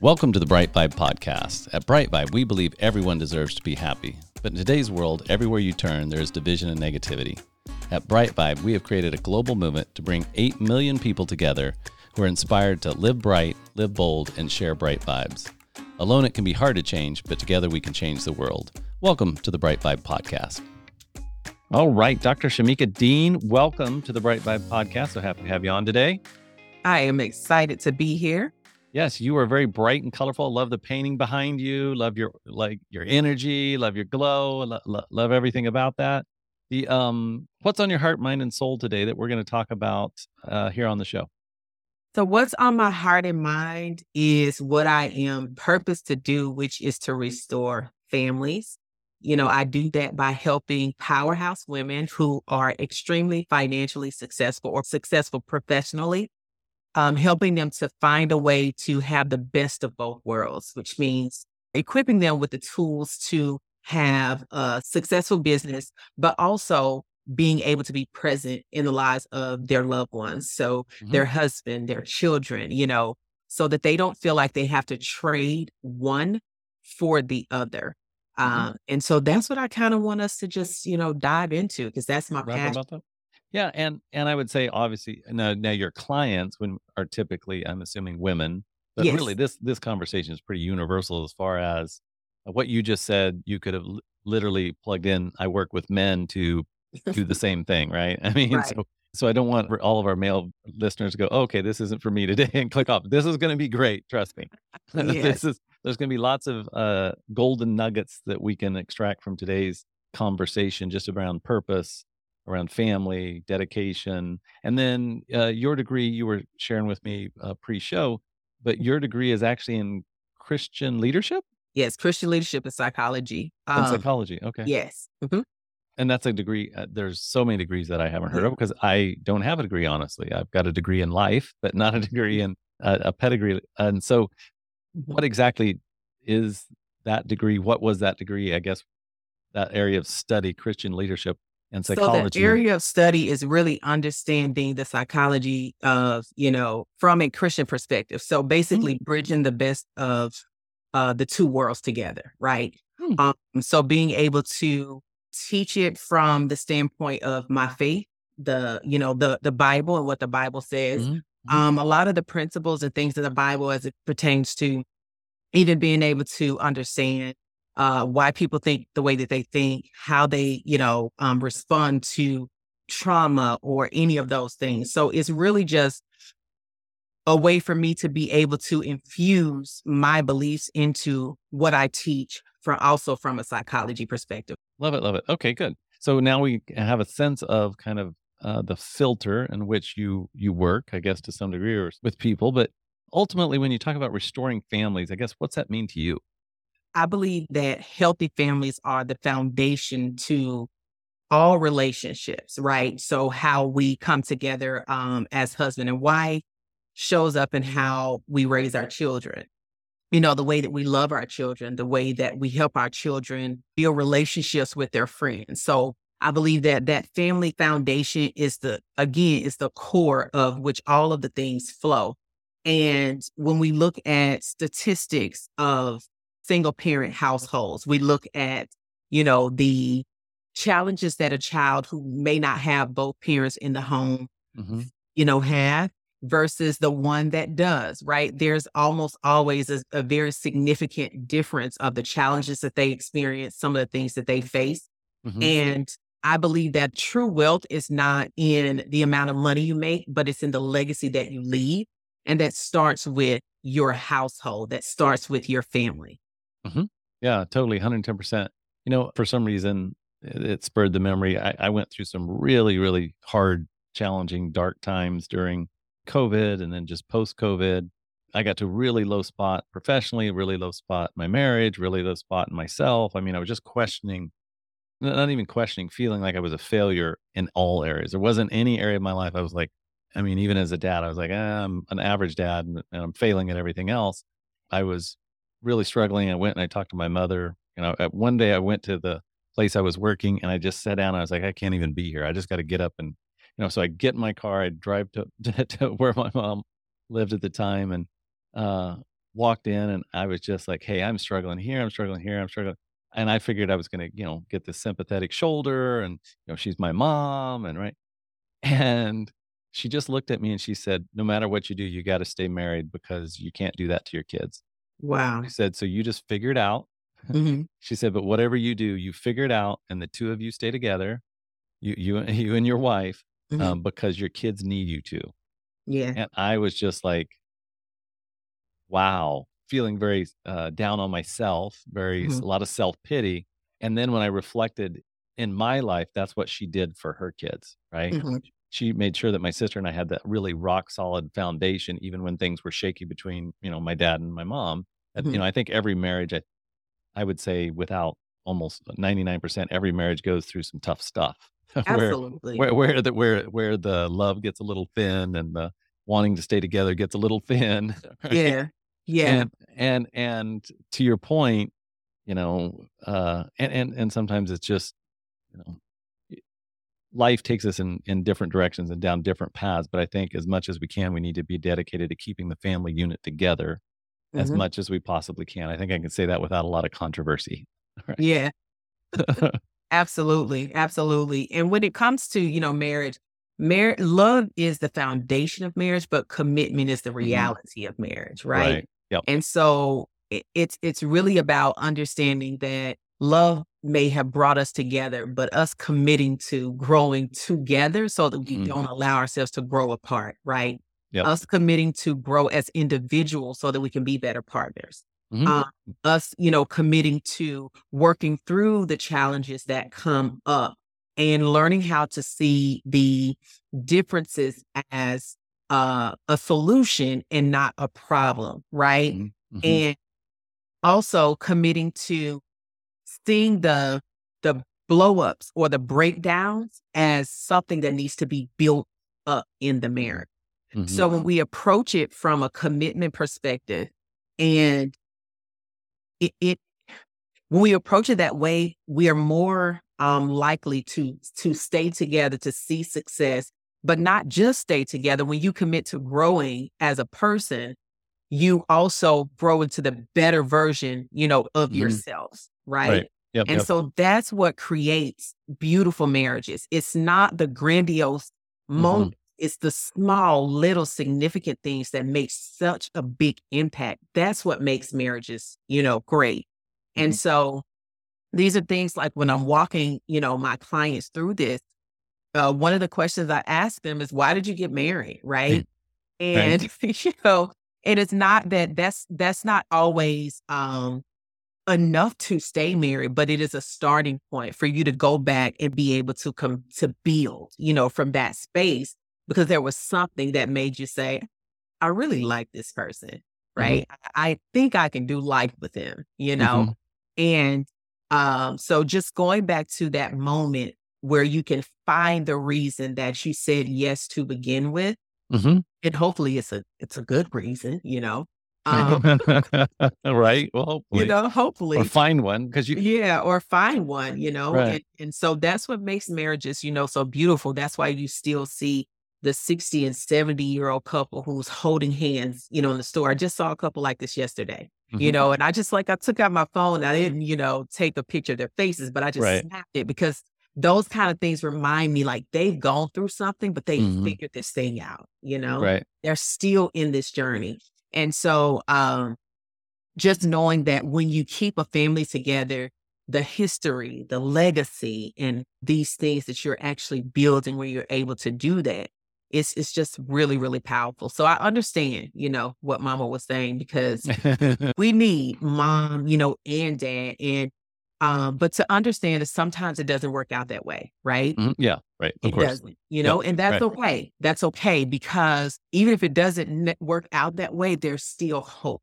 Welcome to the Bright Vibe podcast. At Bright Vibe, we believe everyone deserves to be happy. But in today's world, everywhere you turn, there is division and negativity. At Bright Vibe, we have created a global movement to bring 8 million people together who are inspired to live bright, live bold, and share bright vibes. Alone, it can be hard to change, but together we can change the world. Welcome to the Bright Vibe podcast. All right, Dr. Shamieka Dean, welcome to the Bright Vibe podcast. So happy to have you on today. I am excited to be here. Yes, you are very bright and colorful. Love the painting behind you. Love your like your energy. Love your glow. Lo- lo- love everything about that. The um, what's on your heart, mind, and soul today that we're going to talk about uh, here on the show? So, what's on my heart and mind is what I am purpose to do, which is to restore families. You know, I do that by helping powerhouse women who are extremely financially successful or successful professionally um, helping them to find a way to have the best of both worlds, which means equipping them with the tools to have a successful business, but also being able to be present in the lives of their loved ones. So mm-hmm. their husband, their children, you know, so that they don't feel like they have to trade one for the other. Mm-hmm. Um, and so that's what I kind of want us to just, you know, dive into because that's my passion. Yeah, and and I would say obviously now now your clients when are typically I'm assuming women, but yes. really this this conversation is pretty universal as far as what you just said. You could have l- literally plugged in. I work with men to do the same thing, right? I mean, right. so so I don't want all of our male listeners to go, okay, this isn't for me today, and click off. This is going to be great. Trust me. Yes. this is there's going to be lots of uh, golden nuggets that we can extract from today's conversation just around purpose around family, dedication. And then uh, your degree, you were sharing with me uh, pre show, but your degree is actually in Christian leadership? Yes, Christian leadership and psychology. Um, psychology. Okay. Yes. Mm-hmm. And that's a degree. Uh, there's so many degrees that I haven't heard of because I don't have a degree, honestly. I've got a degree in life, but not a degree in uh, a pedigree. And so, mm-hmm. what exactly is that degree? What was that degree? I guess that area of study, Christian leadership and psychology. So the area of study is really understanding the psychology of, you know, from a Christian perspective. So basically mm-hmm. bridging the best of uh, the two worlds together, right? Mm-hmm. Um, so being able to teach it from the standpoint of my faith, the, you know, the the Bible and what the Bible says. Mm-hmm. mm-hmm. Um, a lot of the principles and things in the Bible as it pertains to even being able to understand uh, why people think the way that they think, how they, you know, um, respond to trauma or any of those things. So it's really just a way for me to be able to infuse my beliefs into what I teach from also from a psychology perspective. Love it, love it. Okay, good. So now we have a sense of kind of uh, the filter in which you you work, I guess to some degree, or with people. But ultimately, when you talk about restoring families, I guess what's that mean to you? I believe that healthy families are the foundation to all relationships, right? So how we come together um, as husband and wife shows up in how we raise our children. You know, the way that we love our children, the way that we help our children build relationships with their friends. So I believe that that family foundation is the, again, is the core of which all of the things flow. And when we look at statistics of single parent households. We look at, you know, the challenges that a child who may not have both parents in the home, mm-hmm. you know, have versus the one that does, right? There's almost always a, a, very significant difference of the challenges that they experience, some of the things that they face. Mm-hmm. And I believe that true wealth is not in the amount of money you make, but it's in the legacy that you leave. And that starts with your household, that starts with your family. Mm-hmm. Yeah, totally. 110%. You know, for some reason, it, it spurred the memory. I, I went through some really, really hard, challenging, dark times during COVID and then just post COVID. I got to really low spot professionally, really low spot my marriage, really low spot in myself. I mean, I was just questioning, not even questioning, feeling like I was a failure in all areas. There wasn't any area of my life I was like, I mean, even as a dad, I was like, eh, I'm an average dad and, and I'm failing at everything else. I was really struggling. I went and I talked to my mother. You know, at one day I went to the place I was working and I just sat down. I was like, I can't even be here. I just got to get up and, you know, so I get in my car, I drive to, to, to where my mom lived at the time. And, uh, walked in and I was just like, "Hey, I'm struggling here. I'm struggling here. I'm struggling." And I figured I was going to, you know, get this sympathetic shoulder and, you know, she's my mom and right. And she just looked at me and she said, "No matter what you do, you got to stay married because you can't do that to your kids." Wow. She said, "So you just figure it out." hmm She said, "But whatever you do, you figure it out and the two of you stay together, you you you and your wife, hmm um, because your kids need you to." Yeah. And I was just like, wow, feeling very uh, down on myself, very hmm a lot of self pity. And then when I reflected in my life, that's what she did for her kids, right? She made sure that my sister and I had that really rock solid foundation, even when things were shaky between, you know, my dad and my mom. And, you hmm know, I think every marriage, I, I would say without almost 99%, every marriage goes through some tough stuff where, Absolutely. where, where the, where, where the love gets a little thin and the wanting to stay together gets a little thin, right? Yeah. Yeah. And and and to your point, you know, uh, and and and sometimes it's just, you know, life takes us in in different directions and down different paths. But I think as much as we can, we need to be dedicated to keeping the family unit together as hmm much as we possibly can. I think I can say that without a lot of controversy. Right. Yeah. Absolutely, absolutely. And when it comes to, you know, marriage, marriage love is the foundation of marriage, but commitment is the hmm reality of marriage, right? Right. Yep. And so it, it's it's really about understanding that love may have brought us together, but us committing to growing together so that we hmm don't allow ourselves to grow apart, right? Yep. Us committing to grow as individuals so that we can be better partners. hmm Um, us, you know, committing to working through the challenges that come up and learning how to see the differences as uh, a solution and not a problem, right? hmm hmm And also committing to seeing the the blow ups or the breakdowns as something that needs to be built up in the marriage. hmm So when we approach it from a commitment perspective and it, it when we approach it that way, we are more um, likely to to stay together to see success, but not just stay together. When you commit to growing as a person, you also grow into the better version, you know, of hmm yourselves, right? Right. Yep. And Yep. so that's what creates beautiful marriages. It's not the grandiose hmm moment. It's the small, little significant things that make such a big impact. That's what makes marriages, you know, great. And hmm so these are things like when I'm walking, you know, my clients through this, uh, one of the questions I ask them is, why did you get married? Right. Right. And, you know, and it's not that that's, that's not always, um, enough to stay married, but it is a starting point for you to go back and be able to come to build, you know, from that space because there was something that made you say, I really like this person, hmm right? I I think I can do life with him, you know? hmm And um, so just going back to that moment where you can find the reason that you said yes to begin with, hmm and hopefully it's a it's a good reason, you know. Um, right. Well, hopefully. you know, hopefully. or find one because you Yeah, or find one, you know, right and and so that's what makes marriages, you know, so beautiful. That's why you still see the 60 and 70 year old couple who's holding hands, you know, in the store. I just saw a couple like this yesterday, you hmm know, and I just like I took out my phone. I didn't, you know, take a picture of their faces, but I just right snapped it because those kind of things remind me like they've gone through something, but they hmm figured this thing out, you know. right They're still in this journey. And so um just knowing that when you keep a family together, the history, the legacy, and these things that you're actually building where you're able to do that, it's it's just really, really powerful. So I understand, you know, what mama was saying because we need mom, you know, and dad. And um, but to understand that sometimes it doesn't work out that way, right? Mhm, yeah right of It course doesn't, you know, and that's right okay. That's okay because even if it doesn't work out that way, there's still hope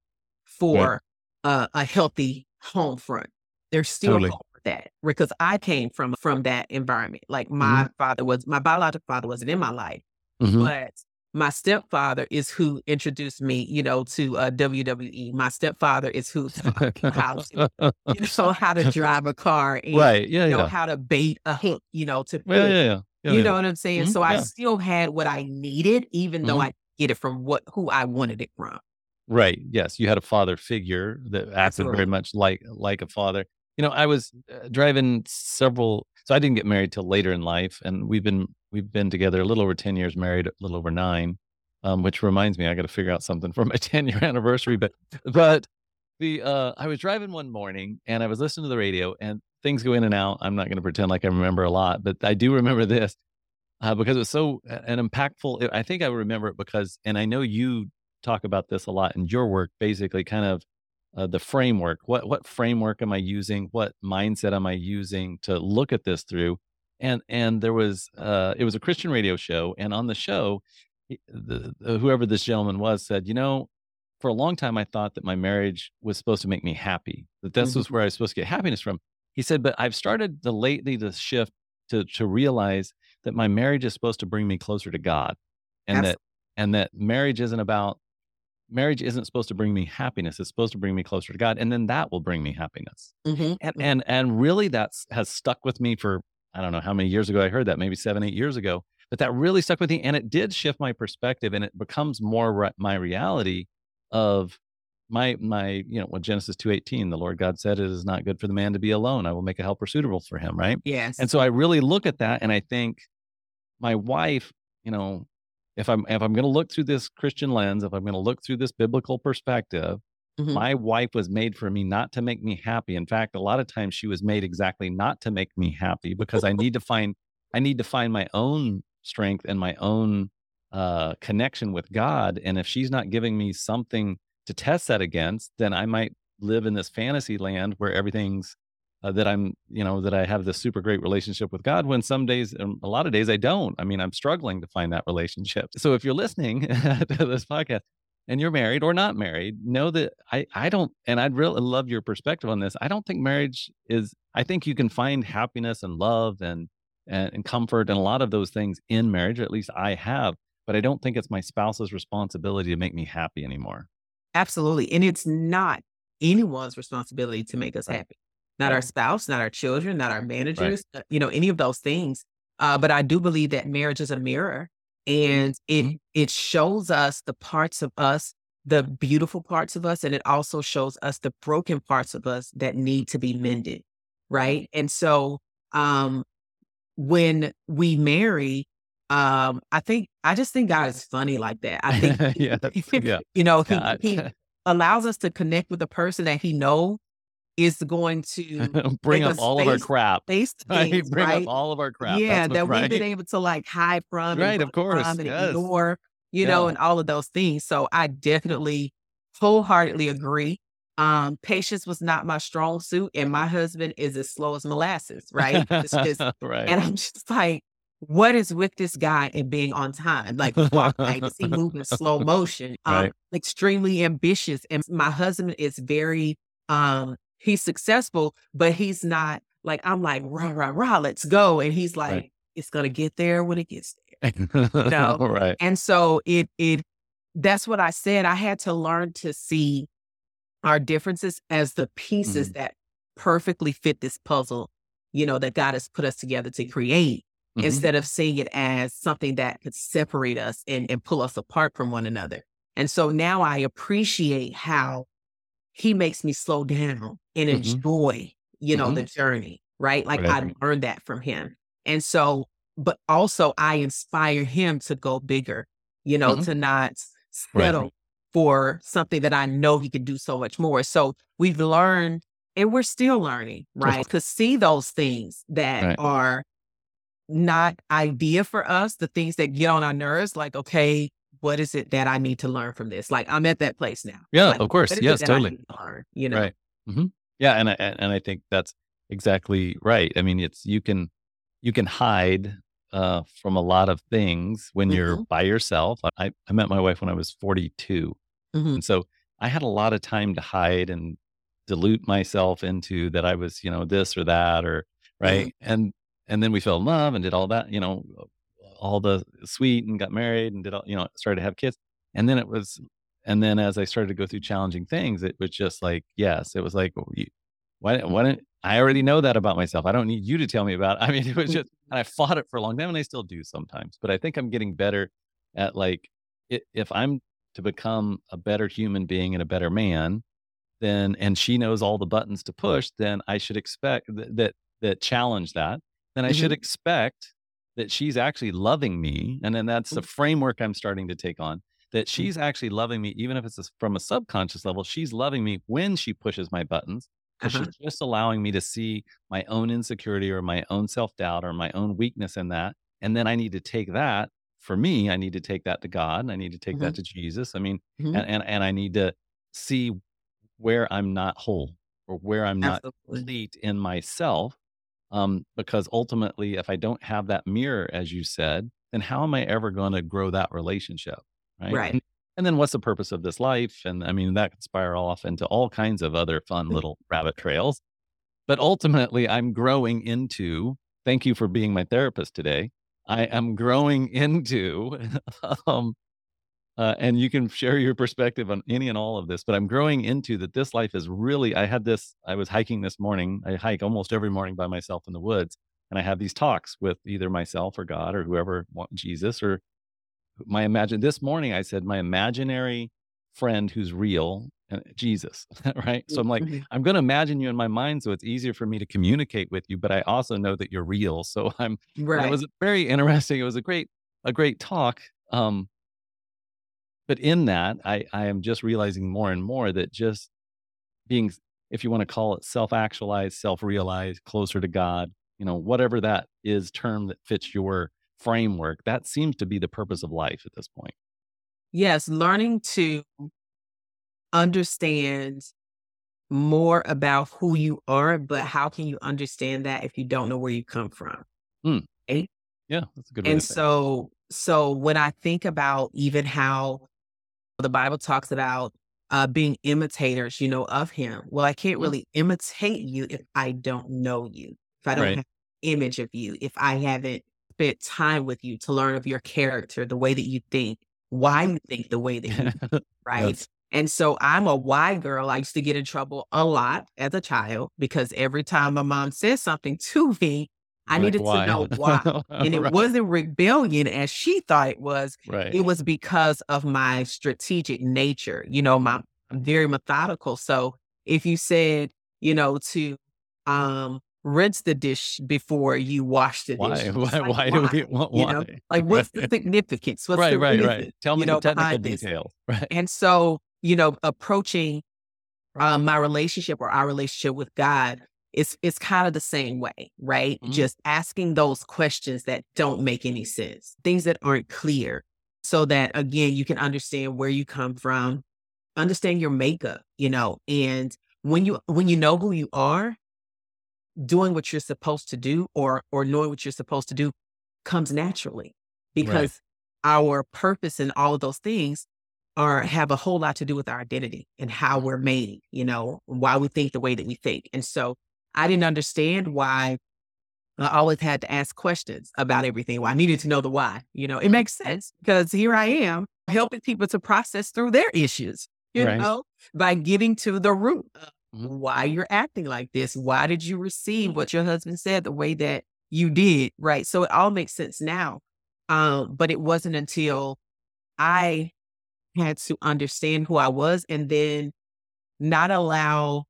right for uh, a healthy home front. There's still totally hope for that because I came from from that environment. Like hmm my father was my biological father wasn't in my life, hmm but my stepfather is who introduced me, you know, to uh, WWE. My stepfather is who taught me how to, you know, how to drive a car and right yeah you know yeah how to bait a hook, you know, to fish. yeah yeah yeah You yeah know what I'm saying? hmm So I yeah still had what I needed, even though hmm I get it from what who I wanted it from. Right. Yes, you had a father figure that acted very much like like a father. You know, I was, uh, driving several so I didn't get married till later in life, and we've been we've been together a little over 10 years, married a little over 9, um, which reminds me I gotta figure out something for my ten-year anniversary, but but the, uh I was driving one morning, and I was listening to the radio, and things go in and out. I'm not gonna pretend like I remember a lot, but I do remember this, uh, because it was so an impactful I think I remember it because and I know you talk about this a lot in your work, basically kind of, uh, the framework. What what framework am I using? What mindset am I using to look at this through? And and there was, uh it was a Christian radio show, and on the show, the the whoever this gentleman was said, "You know, for a long time, I thought that my marriage was supposed to make me happy, that this was Mhm. where I was supposed to get happiness from." He said, "But I've started to lately to shift to to realize that my marriage is supposed to bring me closer to God, and Abso that and that marriage isn't about marriage isn't supposed to bring me happiness, it's supposed to bring me closer to God, and then that will bring me happiness." Mhm, And mhm. and and really that's has stuck with me for I don't know how many years ago I heard that, maybe 7, 8 years ago, but that really stuck with me, and it did shift my perspective, and it becomes more ri my reality of my my you know, what Genesis 2:18, the Lord God said, "It is not good for the man to be alone. I will make a helper suitable for him," right? Yes. And so I really look at that, and I think my wife, you know, if I'm if I'm gonna look through this Christian lens, if I'm gonna look through this biblical perspective, Mhm. my wife was made for me not to make me happy. In fact, a lot of times she was made exactly not to make me happy because I need to find I need to find my own strength and my own, uh, connection with God, and if she's not giving me something to test that against, then I might live in this fantasy land where everything's, uh, that I'm you know, that I have this super great relationship with God when some days a lot of days I don't. I mean, I'm struggling to find that relationship. So if you're listening to this podcast and you're married or not married, know that I I don't and I'd really love your perspective on this. I don't think marriage is I think you can find happiness and love and and and comfort and a lot of those things in marriage, at least I have, but I don't think it's my spouse's responsibility to make me happy anymore. Absolutely, and it's not anyone's responsibility to make us happy. Not our spouse, not our children, not our managers, uh, you know, any of those things. Uh, but I do believe that marriage is a mirror, and it Mhm. it shows us the parts of us, the beautiful parts of us, and it also shows us the broken parts of us that need to be mended, right? And so, um, when we marry, um, I think I just think God is funny like that. I think Yes, he yeah. you know, he he allows us to connect with the person that he know is going to Bring up all of our crap. face Right, things, bring up all of our crap. Yeah, that we've been able to, like, hide from Right, of course, from and yes. ignore, you know, and all of those things. So I definitely wholeheartedly agree. Um, patience was not my strong suit, and my husband is as slow as molasses, right? Just Right. and I'm just like, "What is with this guy and being on time? Like, why does he move in slow motion?" Um, Right. extremely ambitious, and my husband is very, um he's successful, but he's not like, I'm like, "Rah, rah, rah, let's go," and he's Right. like, "It's gonna get there when it gets there," know? Right. And so it it that's what I said, I had to learn to see our differences as the pieces Mhm. that perfectly fit this puzzle, you know, that God has put us together to create, Mhm. instead of seeing it as something that could separate us and and pull us apart from one another. And so now I appreciate how he makes me slow down and Mhm. enjoy, you know, Mhm. the journey, right? Like, I learned that from him. And so but also I inspire him to go bigger, you know, Mhm. to not Right. settle for something that I know he could do so much more. So we've learned and we're still learning, right? To see those things that Right. are not idea for us, the things that get on our nerves, like, "Okay, what is it that I need to learn from this?" Like, I'm at that place now. Yeah, Like, of course. Yes, totally. learn, you know? Right. Mhm. Yeah, and I and I think that's exactly right. I mean, it's you can you can hide, uh, from a lot of things when you're Mhm. by yourself. I I met my wife when I was 42, Mhm. and so I had a lot of time to hide and dilute myself into that I was, you know, this or that or Mhm. right? And and then we fell in love and did all that, you know, all the sweet and got married and did all you know, started to have kids. And then it was and then as I started to go through challenging things, it was just like, yes, it was like, why why don't I already know that about myself. I don't need you to tell me about it." I mean, it was just and I fought it for a long time, and I still do sometimes, but I think I'm getting better at, like, if I'm to become a better human being and a better man, then and she knows all the buttons to push, then I should expect th- that that challenge that. Then I should Mhm. expect that she's actually loving me, and then that's the Mm. framework I'm starting to take on. That Mm. she's actually loving me, even if it's from a subconscious level. She's loving me when she pushes my buttons because Uh-huh. she's just allowing me to see my own insecurity or my own self doubt or my own weakness in that. And then I need to take that for me. I need to take that to God. And I need to take that Mhm. to Jesus. I mean, Mhm. and, and and I need to see where I'm not whole or where I'm not Absolutely. complete in myself. Um, because ultimately, if I don't have that mirror, as you said, then how am I ever going to grow that relationship? Right. Right. And, and then what's the purpose of this life? And I mean, that can spiral off into all kinds of other fun little rabbit trails. But ultimately, I'm growing into, thank you for being my therapist today. I am growing into um, uh, and you can share your perspective on any and all of this but i'm growing into that this life is really i had this i was hiking this morning i hike almost every morning by myself in the woods and i have these talks with either myself or god or whoever jesus or my imagine this morning i said my imaginary friend who's real and jesus right so i'm like Mhm. i'm going to imagine you in my mind so it's easier for me to communicate with you but i also know that you're real so i'm Right. it was very interesting it was a great a great talk um but in that i i am just realizing more and more that just being if you want to call it self-actualized self-realized closer to god you know whatever that is term that fits your framework that seems to be the purpose of life at this point Yes, learning to understand more about who you are, but how can you understand that if you don't know where you come from? Hmm. Right? yeah that's a good And so, so when I think about even how the Bible talks about uh, being imitators, you know, of Him. Well, I can't Mhm. really imitate you if I don't know you, if I don't Right. have image of you, if I haven't spent time with you to learn of your character, the way that you think, why you think the way that you think, right? Yes. And so I'm a why girl. I used to get in trouble a lot as a child because every time my mom said something to me, I Like, needed why? to know why. And it Right. wasn't rebellion as she thought it was. right It was because of my strategic nature. You know, my I'm very methodical. So if you said, you know, to um rinse the dish before you wash the why dish, why like, why do we want You why know, like what's the significance? What's right the right right tell me know, the technical behind this? details right And so, you know, approaching um, my relationship or our relationship with God is it's kind of the same way, right? Mhm. Just asking those questions that don't make any sense, things that aren't clear, so that again you can understand where you come from, understand your makeup, you know, and when you when you know who you are, doing what you're supposed to do or or knowing what you're supposed to do comes naturally because our purpose and all of those things are have a whole lot to do with our identity and how we're made, you know, why we think the way that we think. And so I didn't understand why I always had to ask questions about everything. Well, I needed to know the why. You know, it makes sense because here I am helping people to process through their issues, you Right. know, by getting to the root. Why you're acting like this. Why did you receive what your husband said the way that you did? Right. So it all makes sense now. Um, but it wasn't until I had to understand who I was and then not allow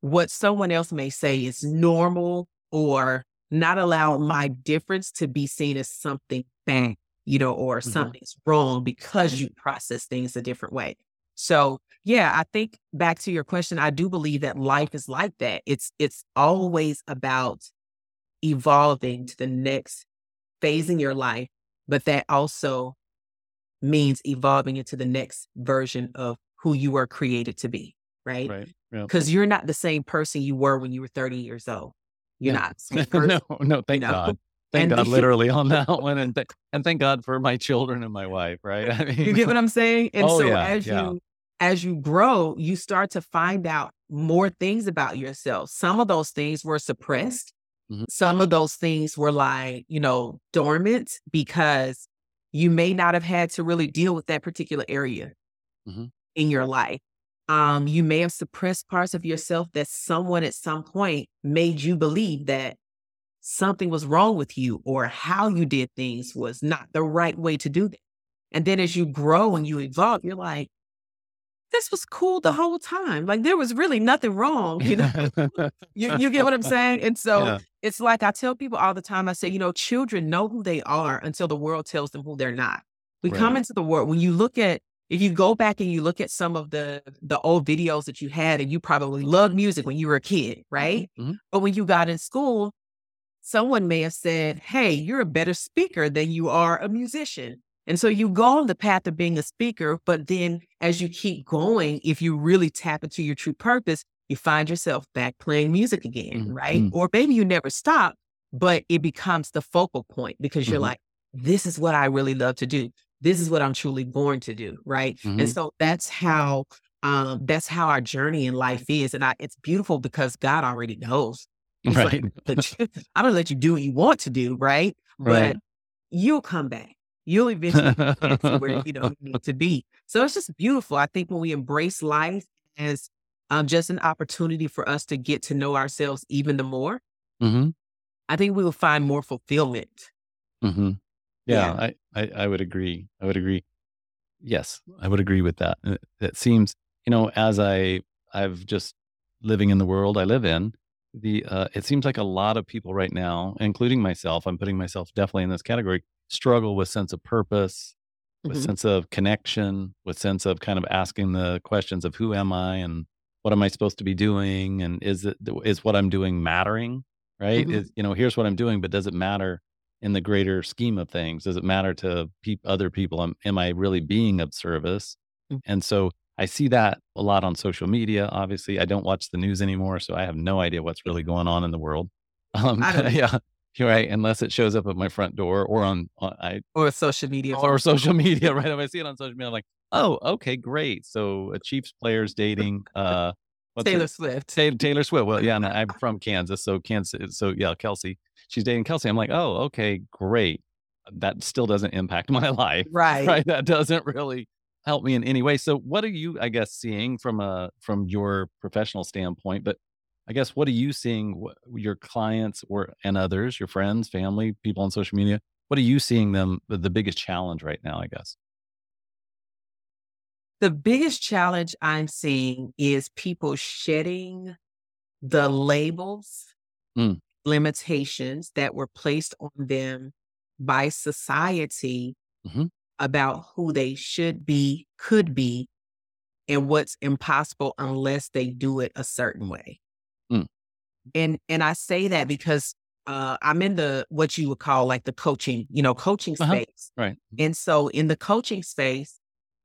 what someone else may say is normal or not allow my difference to be seen as something bad, you know, or Mhm. something's wrong because you process things a different way. So, yeah, I think back to your question, I do believe that life is like that. It's it's always about evolving to the next phase in your life, but that also means evolving into the next version of who you were created to be, right? right yeah. Because you're not the same person you were when you were 30 years old. You're No. not. the same person, no, no, thank know? God. Thank And- God, literally on that one, and th- and thank God for my children and my wife. Right? I mean, You get what I'm saying? And Oh, so yeah, as yeah. you as you grow, you start to find out more things about yourself. Some of those things were suppressed. Mhm. Some of those things were like, you know, dormant because you may not have had to really deal with that particular area Mhm. in your life. Um, you may have suppressed parts of yourself that someone at some point made you believe that something was wrong with you or how you did things was not the right way to do that. And then as you grow and you evolve, you're like, this was cool the whole time. Like there was really nothing wrong. You know, you, you, get what I'm saying? And so yeah. it's like I tell people all the time, I say, you know, children know who they are until the world tells them who they're not. We right. come into the world, when you look at if you go back and you look at some of the the old videos that you had and you probably loved music when you were a kid right mm-hmm. but when you got in school someone may have said hey you're a better speaker than you are a musician and so you go on the path of being a speaker but then as you keep going if you really tap into your true purpose you find yourself back playing music again mm-hmm. right mm. or maybe you never stop but it becomes the focal point because you're mm-hmm. like this is what i really love to do this is what I'm truly born to do. Right. Mm-hmm. And so that's how um that's how our journey in life is. And I, it's beautiful because God already knows. He's right. Like, I'm gonna let you do what you want to do, right? right. But you'll come back. You'll eventually get to where you know you need to be. So it's just beautiful. I think when we embrace life as um, just an opportunity for us to get to know ourselves even the more, mm-hmm. I think we will find more fulfillment. Mm-hmm. Yeah, I, I, I would agree. I would agree. Yes, I would agree with that. It, uh, it seems, you know, as I I've just living in the world I live in, the uh, it seems like a lot of people right now, including myself, I'm putting myself definitely in this category, struggle with sense of purpose, with Mhm. sense of connection, with sense of kind of asking the questions of who am I and what am I supposed to be doing and is it is what I'm doing mattering, right? Mhm. Is you know, here's what I'm doing, but does it matter in the greater scheme of things? Does it matter to pe- other people? Am, am I really being of service? Mm. And so I see that a lot on social media. Obviously, I don't watch the news anymore, so I have no idea what's really going on in the world. Um, yeah, right. Unless it shows up at my front door or on, on I or social media or social media, right? If I see it on social media, I'm like, oh, okay, great. So a Chiefs player's dating uh, Taylor it? Swift. Taylor Swift. Well, yeah, and I'm from Kansas, so Kansas. So yeah, Kelsey, she's dating Kelsey. I'm like, oh, okay, great. That still doesn't impact my life. Right. Right. That doesn't really help me in any way. So what are you, I guess, seeing from a from your professional standpoint? But I guess what are you seeing your clients or and others, your friends, family, people on social media? What are you seeing them the biggest challenge right now, I guess? The biggest challenge I'm seeing is people shedding the labels mm limitations that were placed on them by society mm-hmm. about who they should be, could be, and what's impossible unless they do it a certain way. Mm. And and I say that because uh, I'm in the what you would call like the coaching, you know, coaching uh-huh. space. Right. And so in the coaching space,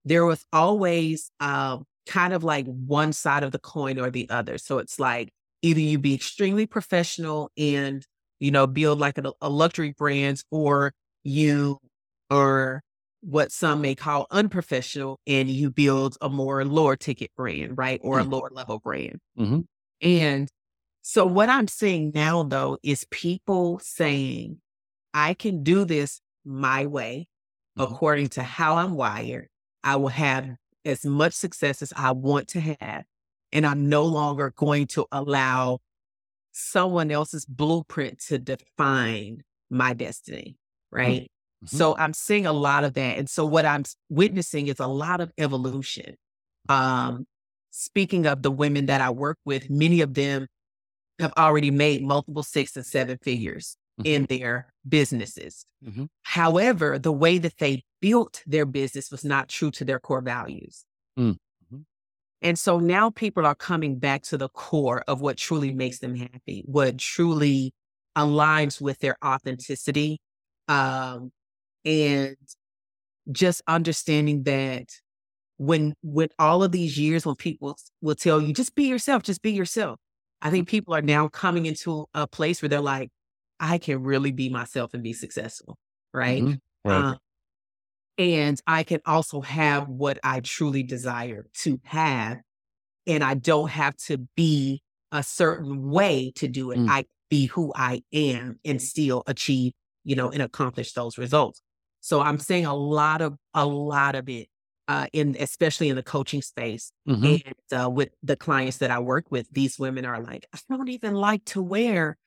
there was always uh, kind of like one side of the coin or the other. So it's like either you be extremely professional and you know build like a, a luxury brand or you are what some may call unprofessional and you build a more lower ticket brand right or mm-hmm. a lower level brand mm-hmm. and so what i'm seeing now though is people saying i can do this my way mm-hmm. according to how i'm wired i will have as much success as i want to have and I'm no longer going to allow someone else's blueprint to define my destiny. Mm, right. Mm-hmm. So I'm seeing a lot of that. And so what I'm witnessing is a lot of evolution. Um, speaking of the women that I work with, many of them have already made multiple six and seven figures mm-hmm. in their businesses. Mm-hmm. However, the way that they built their business was not true to their core values. Mm. And so now people are coming back to the core of what truly makes them happy, what truly aligns with their authenticity. Um, and just understanding that when with all of these years when people will tell you just be yourself just be yourself i think people are now coming into a place where they're like i can really be myself and be successful right, mm-hmm. right. Um, and I can also have what I truly desire to have. And I don't have to be a certain way to do it. Mm. I be who I am and still achieve, you know, and accomplish those results. So I'm saying a lot of a lot of it uh, in especially in the coaching space mm-hmm. and uh, with the clients that I work with. These women are like, I don't even like to wear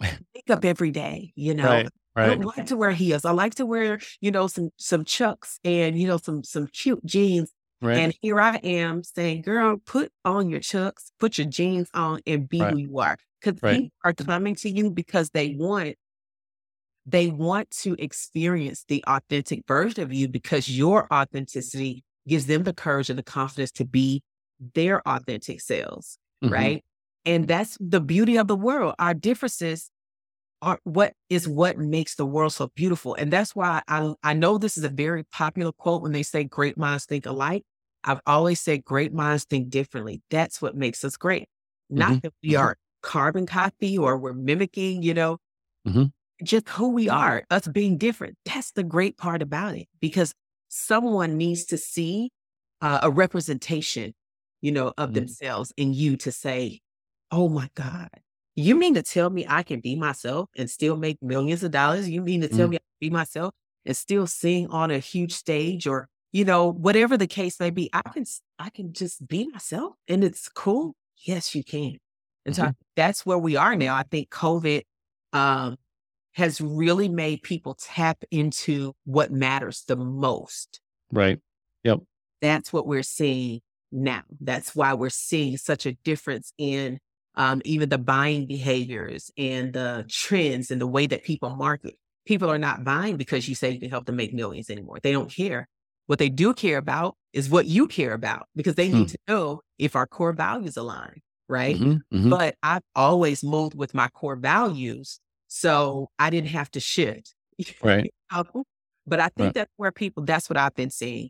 makeup every day, you know. Right. I don't like to wear heels. I like to wear, you know, some some chucks and you know some some cute jeans. Right. And here I am saying, "Girl, put on your chucks, put your jeans on, and be Right. who you are." Because Right. people are coming to you because they want they want to experience the authentic version of you because your authenticity gives them the courage and the confidence to be their authentic selves, Mhm. right? And that's the beauty of the world. Our differences are what is what makes the world so beautiful. And that's why I I know this is a very popular quote when they say great minds think alike. I've always said great minds think differently. That's what makes us great. Not Mhm. that we Mhm. are carbon copy or we're mimicking, you know, Mhm. Just who we are, us being different. That's the great part about it because someone needs to see uh, a representation, you know, of Mhm. themselves in you to say, oh my God, you mean to tell me I can be myself and still make millions of dollars? You mean to tell Mm. me I can be myself and still sing on a huge stage or, you know, whatever the case may be? I can, I can just be myself and it's cool. Yes, you can. And so I- that's where we are now. I think COVID, um, has really made people tap into what matters the most. Right. Yep. That's what we're seeing now. That's why we're seeing such a difference in um, even the buying behaviors and the trends and the way that people market. People are not buying because you say you can help them make millions anymore. They don't care. What they do care about is what you care about because they need Hmm. to know if our core values align, right? Mhm. Mhm. but I've always moved with my core values. So I didn't have to shift. Right. But I think Right. that's where people, that's what I've been seeing.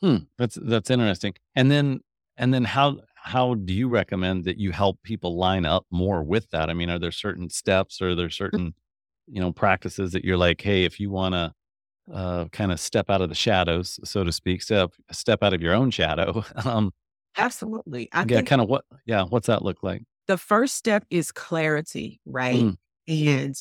Hmm. That's that's interesting. And then and then how how do you recommend that you help people line up more with that? I mean, are there certain steps or are there certain, you know, practices that you're like, hey, if you want to uh, kind of step out of the shadows, so to speak, step step out of your own shadow. Um, Absolutely. I yeah, kind of what? Yeah, what's that look like? the first step is clarity, right? Mm. And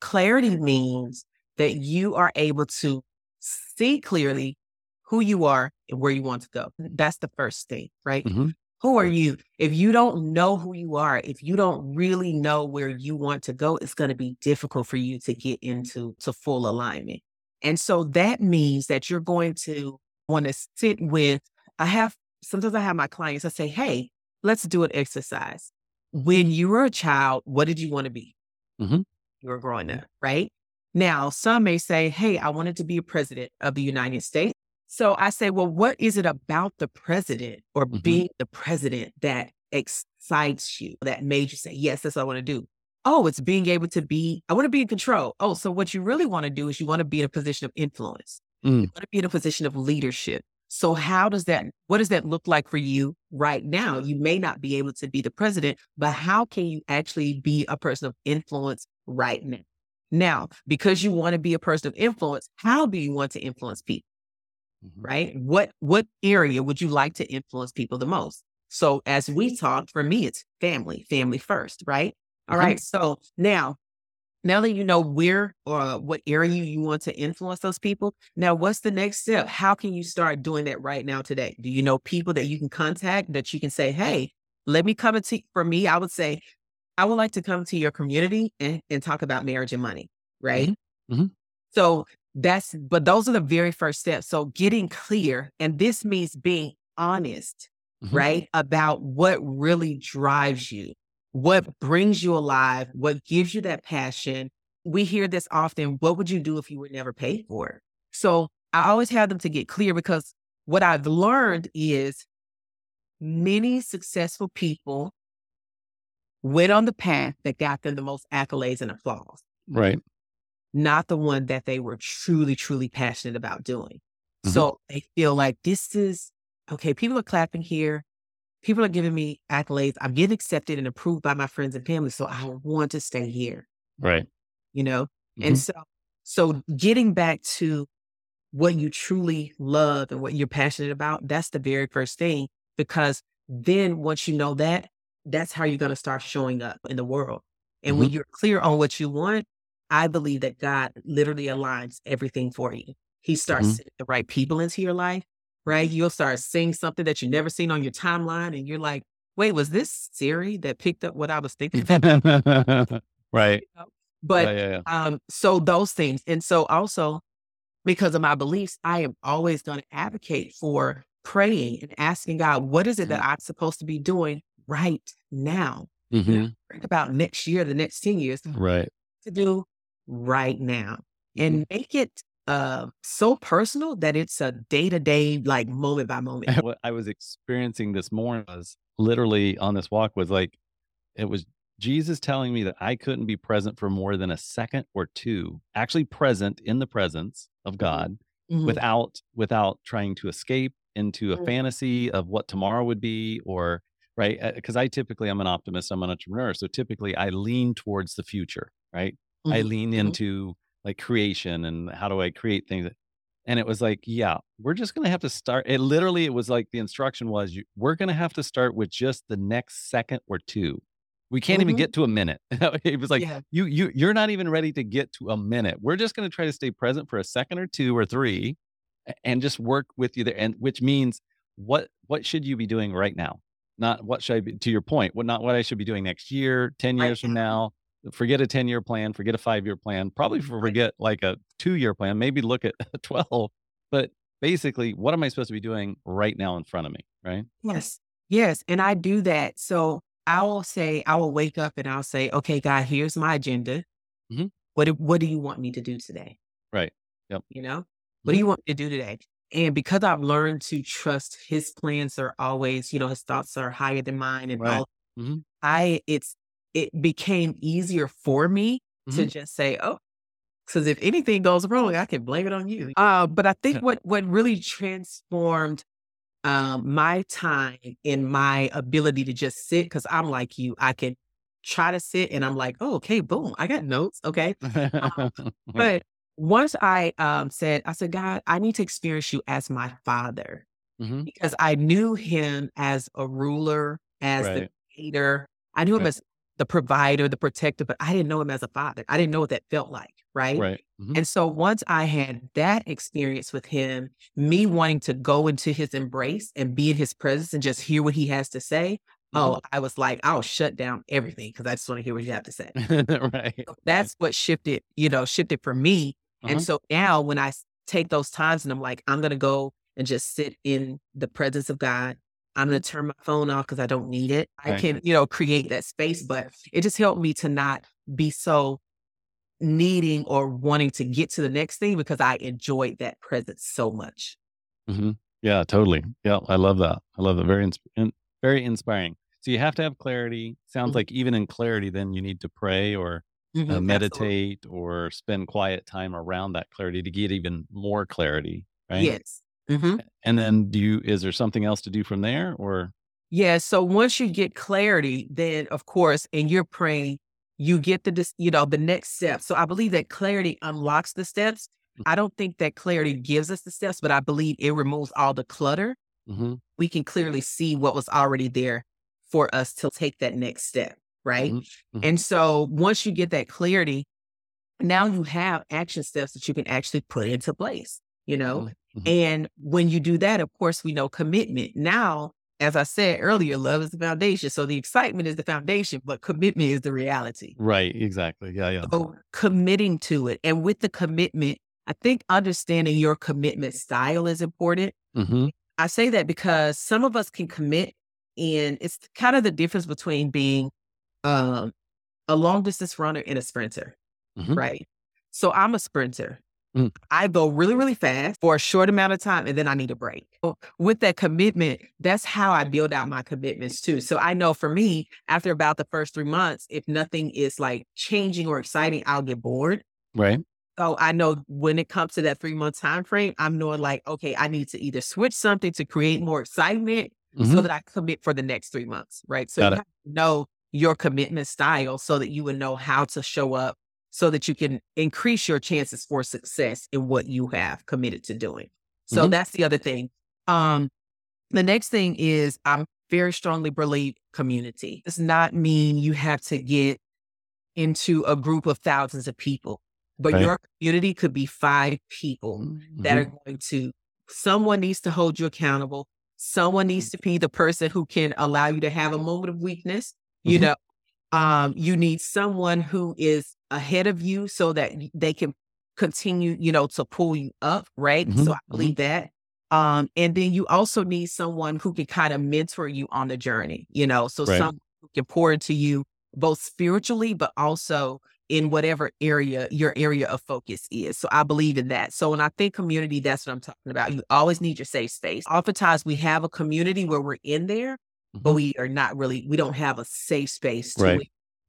clarity means that you are able to see clearly who you are and where you want to go. That's the first thing, right? hmm Who are you? If you don't know who you are, if you don't really know where you want to go, it's going to be difficult for you to get into to full alignment. And so that means that you're going to want to sit with I have sometimes I have my clients I say, "Hey, let's do an exercise. When you were a child, what did you want to be? Mhm. You were growing up, right? Now, some may say, "Hey, I wanted to be a president of the United States." So I say, well, what is it about the president or Mhm. being the president that excites you, that made you say, yes, that's what I want to do? Oh, it's being able to be, I want to be in control. Oh, so what you really want to do is you want to be in a position of influence. Mm. You want to be in a position of leadership. So how does that, what does that look like for you right now? You may not be able to be the president, but how can you actually be a person of influence right now? Now, because you want to be a person of influence, how do you want to influence people? Mhm. right? What what area would you like to influence people the most? So as we talked, for me, it's family, family first, right? All Mhm. right. So now, now that you know where or what area you want to influence those people, now what's the next step? How can you start doing that right now today? Do you know people that you can contact that you can say, hey, let me come into for me, I would say, I would like to come to your community and, and talk about marriage and money, right? Mhm. So that's, but those are the very first steps. So getting clear, and this means being honest, Mhm. right? About what really drives you, what brings you alive, what gives you that passion. We hear this often. What would you do if you were never paid for it? So I always have them to get clear because what I've learned is many successful people went on the path that got them the most accolades and applause, Right. not the one that they were truly, truly passionate about doing. Mhm. So they feel like this is okay, people are clapping here. People are giving me accolades. I'm getting accepted and approved by my friends and family. So I want to stay here, Right. you know? And Mhm. so so getting back to what you truly love and what you're passionate about, that's the very first thing. Because then once you know that, that's how you're going to start showing up in the world. And when Mhm. you're clear on what you want, I believe that God literally aligns everything for you. He starts Mhm. the right people into your life, right? You'll start seeing something that you never seen on your timeline, and you're like, wait, was this Siri that picked up what I was thinking? right. But yeah, yeah, yeah. um, so those things. And so also because of my beliefs, I am always going to advocate for praying and asking God, what is it that I'm supposed to be doing right now? Mhm. Think about next year, the next 10 years Right. to do right now Mm-hmm. and make it uh so personal that it's a day to day, like moment by moment. what I was experiencing this morning was literally on this walk was like it was Jesus telling me that I couldn't be present for more than a second or two, actually present in the presence of God Mhm. without without trying to escape into a Mm. fantasy of what tomorrow would be or right because I typically I'm an optimist, I'm an entrepreneur, so typically I lean towards the future, right? I Mhm. lean Mhm. into like creation and how do I create things and it was like, yeah, we're just going to have to start. It literally, it was like the instruction was, you, we're going to have to start with just the next second or two. We can't even Mhm. get to a minute. it was like, Yeah. you, you, you're not even ready to get to a minute. We're just going to try to stay present for a second or two or three, and just work with you there. And which means, what, what should you be doing right now? Not what should I be, to your point, what, not what I should be doing next year, 10 Right years from now. Forget a 10 year plan, forget a five year plan, probably forget like a two year plan, maybe look at 12. But basically, what am I supposed to be doing right now in front of me? Right. Yes. Yes. And I do that. So I will say, I will wake up and I'll say, okay, God, here's my agenda. Mhm. What, do- what do you want me to do today? Right. Yep. You know, what do you want me to do today? And because I've learned to trust his plans are always, you know, his thoughts are higher than mine and Right. all, Mhm. I, it's, it became easier for me to Mhm. just say, oh, because if anything goes wrong, I can blame it on you. Uh, but I think what what really transformed um, my time and my ability to just sit, because I'm like you, I can try to sit and I'm like, oh, okay, boom, I got notes, okay. But once I um, said, I said, God, I need to experience you as my father Mhm. because I knew him as a ruler, as the creator. I knew him Right. as the provider, the protector, but I didn't know him as a father. I didn't know what that felt like, right? Right. Mhm. And so once I had that experience with him, me wanting to go into his embrace and be in his presence and just hear what he has to say, oh, I was like, I'll shut down everything because I just want to hear what you have to say. right. That's what shifted, you know, shifted for me. Uh-huh. And so now when I take those times and I'm like, I'm going to go and just sit in the presence of God. I'm going to turn my phone off because I don't need it. I Right. can, you know, create that space, but it just helped me to not be so needing or wanting to get to the next thing because I enjoyed that presence so much. hmm Yeah, totally. Yeah, I love that. I love that. Very, ins- in, very inspiring. So you have to have clarity. Sounds Mhm. like even in clarity, then you need to pray or uh, absolutely. meditate or spend quiet time around that clarity to get even more clarity. Right. Yes. Hmm And then do you, is there something else to do from there or? Yeah. So once you get clarity, then of course, and you're praying, you get the, you know, the next step. So I believe that clarity unlocks the steps. Mm. I don't think that clarity gives us the steps, but I believe it removes all the clutter. hmm We can clearly see what was already there for us to take that next step. Right. Mhm, mhm. And so once you get that clarity, now you have action steps that you can actually put into place, you know? Mhm. And when you do that, of course, we know commitment. Now, as I said earlier, love is the foundation. So the excitement is the foundation, but commitment is the reality. Right. Exactly. Yeah. Yeah. So committing to it. And with the commitment, I think understanding your commitment style is important. hmm I say that because some of us can commit, and it's kind of the difference between being um, a long distance runner and a sprinter, Mhm. right? So I'm a sprinter. Mm. I go really, really fast for a short amount of time and then I need a break. With that commitment, that's how I build out my commitments too. So I know for me, after about the first three months, if nothing is like changing or exciting, I'll get bored. Right. So I know when it comes to that three month time frame, I'm knowing like, okay, I need to either switch something to create more excitement so Mhm. that I commit for the next three months. Right. So Got you it. have to know your commitment style so that you would know how to show up so that you can increase your chances for success in what you have committed to doing. So Mhm. that's the other thing. Um, the next thing is I'm very strongly believe community. Does not mean you have to get into a group of thousands of people, but Right. your community could be five people that Mhm. are going to someone needs to hold you accountable someone needs to be the person who can allow you to have a moment of weakness you Mhm. know Um, you need someone who is ahead of you so that they can continue, you know, to pull you up, right? Mhm, So I believe that. Um, and then you also need someone who can kind of mentor you on the journey, you know, so Right. someone who can pour into you both spiritually, but also in whatever area your area of focus is. So I believe in that. So when I think community, that's what I'm talking about. You always need your safe space. Oftentimes we have a community where we're in there, but Mhm. we are not really, we don't have a safe space to Right.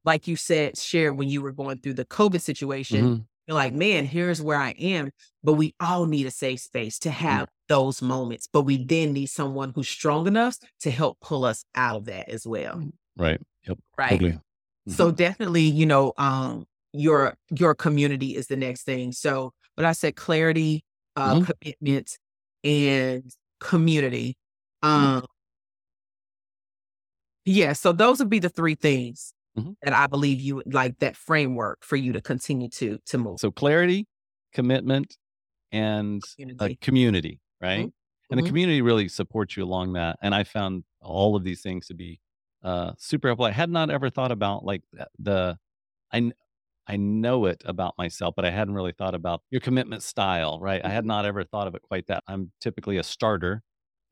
Like you said, shared when you were going through the COVID situation, Mhm. you're like, man, here's where I am. But we all need a safe space to have those moments. But we then need someone who's strong enough to help pull us out of that as well. Right. Yep. Right. Totally. So definitely, you know, um, your your community is the next thing. So, but I said clarity, uh, Mhm. commitment, and community. Um, yeah. So those would be the three things Mhm. that I believe you would like that framework for you to continue to to move. So clarity, commitment, and a Community. community, right? And the Mhm. community really supports you along that. And I found all of these things to be uh, super helpful. I had not ever thought about like the, I I know it about myself, but I hadn't really thought about your commitment style, right? I had not ever thought of it quite that. I'm typically a starter,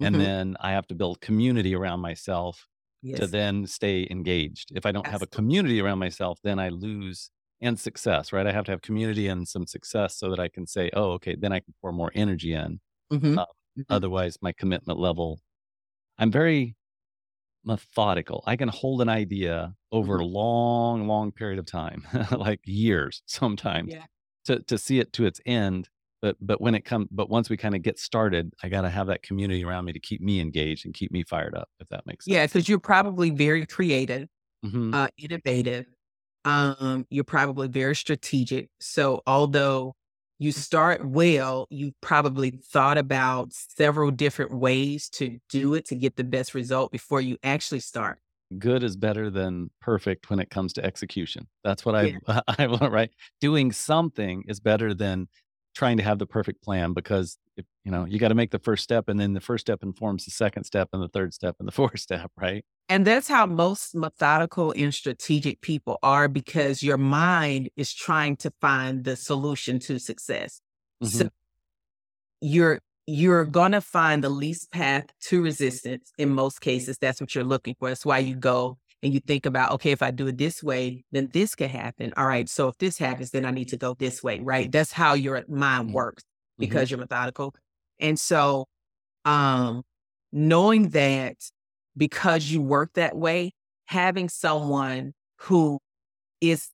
and Mhm. then I have to build community around myself to then stay engaged. If I don't have a community around myself, then I lose and success, right? I have to have community and some success so that I can say, oh, okay, then I can pour more energy in. Mhm. Uh, Mhm. Otherwise, my commitment level, I'm very methodical. I can hold an idea over a long, long period of time, like years sometimes, Yeah. to to see it to its end. But but when it comes, but once we kind of get started, I got to have that community around me to keep me engaged and keep me fired up. If that makes sense. Yeah, because you're probably very creative, hmm uh, innovative. Um, you're probably very strategic. So although you start well, you probably thought about several different ways to do it to get the best result before you actually start. good is better than perfect when it comes to execution. That's what Yeah. I I want right. Doing something is better than trying to have the perfect plan because if, you know you got to make the first step, and then the first step informs the second step, and the third step, and the fourth step. Right? And that's how most methodical and strategic people are because your mind is trying to find the solution to success. So Mhm. you're you're gonna find the least path to resistance in most cases. That's what you're looking for. That's why you go and you think about, okay, if I do it this way, then this could happen. All right. So if this happens, then I need to go this way, right? That's how your mind works Mhm. because you're methodical. And so um knowing that because you work that way, having someone who is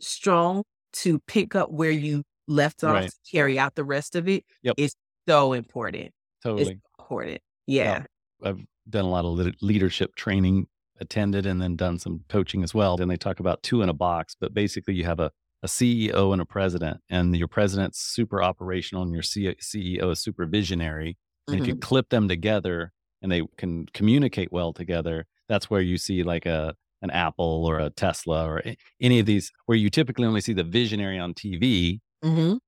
strong to pick up where you left off, Right. to carry out the rest of it Yep. is so important. It's Totally. important. Yeah. Yeah. I've done a lot of leadership training, attended, and then done some coaching as well. And they talk about two in a box, but basically you have a, a CEO and a president, and your president's super operational and your C- CEO is super visionary. And if you Mhm. clip them together and they can communicate well together, that's where you see like a an Apple or a Tesla or any of these where you typically only see the visionary on TV. Mhm.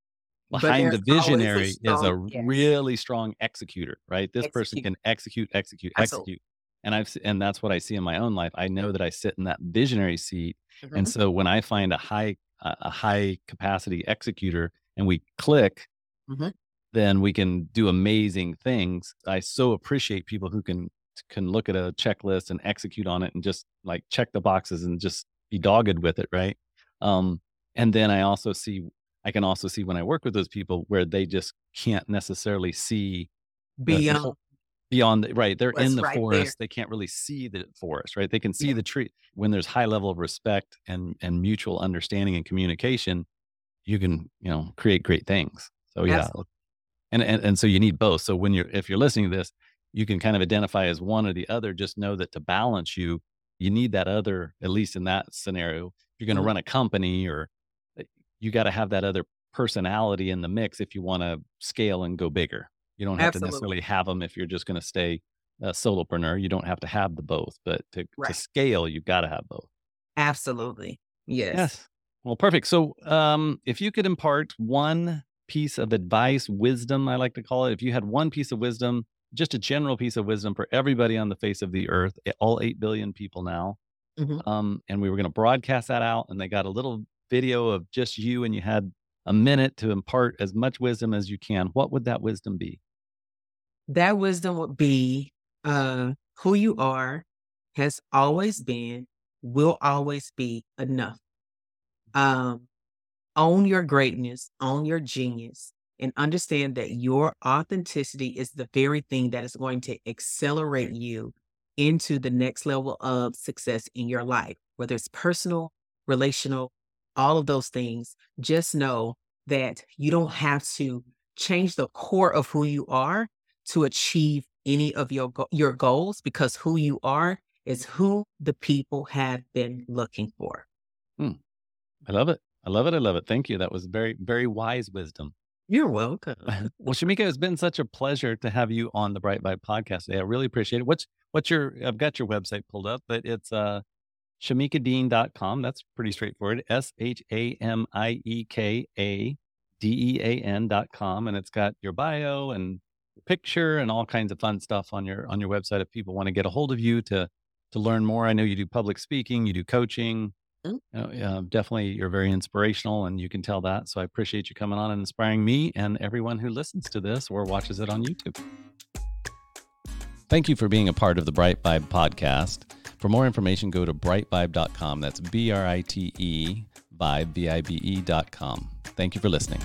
Behind the always a visionary is a yes. really strong executor, right? This person can execute, execute, Absolutely. execute. And I've and that's what I see in my own life. I know that I sit in that visionary seat, Mhm. and so when I find a high a high capacity executor and we click, Mhm. then we can do amazing things. I so appreciate people who can can look at a checklist and execute on it and just like check the boxes and just be dogged with it, right? Um, and then I also see I can also see when I work with those people where they just can't necessarily see Beyond. Beyond the, right they're in the right there. forest they can't really see the forest right they can see Yeah. the tree when there's high level of respect and and mutual understanding and communication you can you know create great things so yeah Absolutely. and, and and so you need both so when you're if you're listening to this you can kind of identify as one or the other just know that to balance you you need that other at least in that scenario if you're going to Mhm. run a company or uh, you got to have that other personality in the mix if you want to scale and go bigger you don't have to necessarily have them if you're just going to stay a solopreneur you don't have to have the both but to, to scale you've got to have both Absolutely. Yes. Yes. Well, perfect. So, um, if you could impart one piece of advice, wisdom, I like to call it, if you had one piece of wisdom, just a general piece of wisdom for everybody on the face of the earth, all 8 billion people now, Mm-hmm. Um, and we were going to broadcast that out, and they got a little video of just you, and you had a minute to impart as much wisdom as you can. What would that wisdom be? That wisdom would be uh, who you are has always been, will always be enough. Um, own your greatness, own your genius, and understand that your authenticity is the very thing that is going to accelerate you into the next level of success in your life, whether it's personal, relational, all of those things. Just know that you don't have to change the core of who you are to achieve any of your go- your goals because who you are is who the people have been looking for. Hmm. I love it. I love it. I love it. Thank you. That was very, very wise wisdom. You're welcome. well, Shamieka, it's been such a pleasure to have you on the Brite Vibe podcast today. I really appreciate it. What's what's your I've got your website pulled up, but it's uh shamiekadean.com. That's pretty straightforward. S H A M I E K A D E A N.com. And it's got your bio and picture and all kinds of fun stuff on your on your website if people want to get a hold of you to to learn more. I know you do public speaking, you do coaching, Mm. Uh, definitely, you're very inspirational, and you can tell that. So I appreciate you coming on and inspiring me and everyone who listens to this or watches it on YouTube. Thank you for being a part of the Brite Vibe podcast. For more information, go to britevibe.com. That's B R I T E vibe, V I B E.com. Thank you for listening.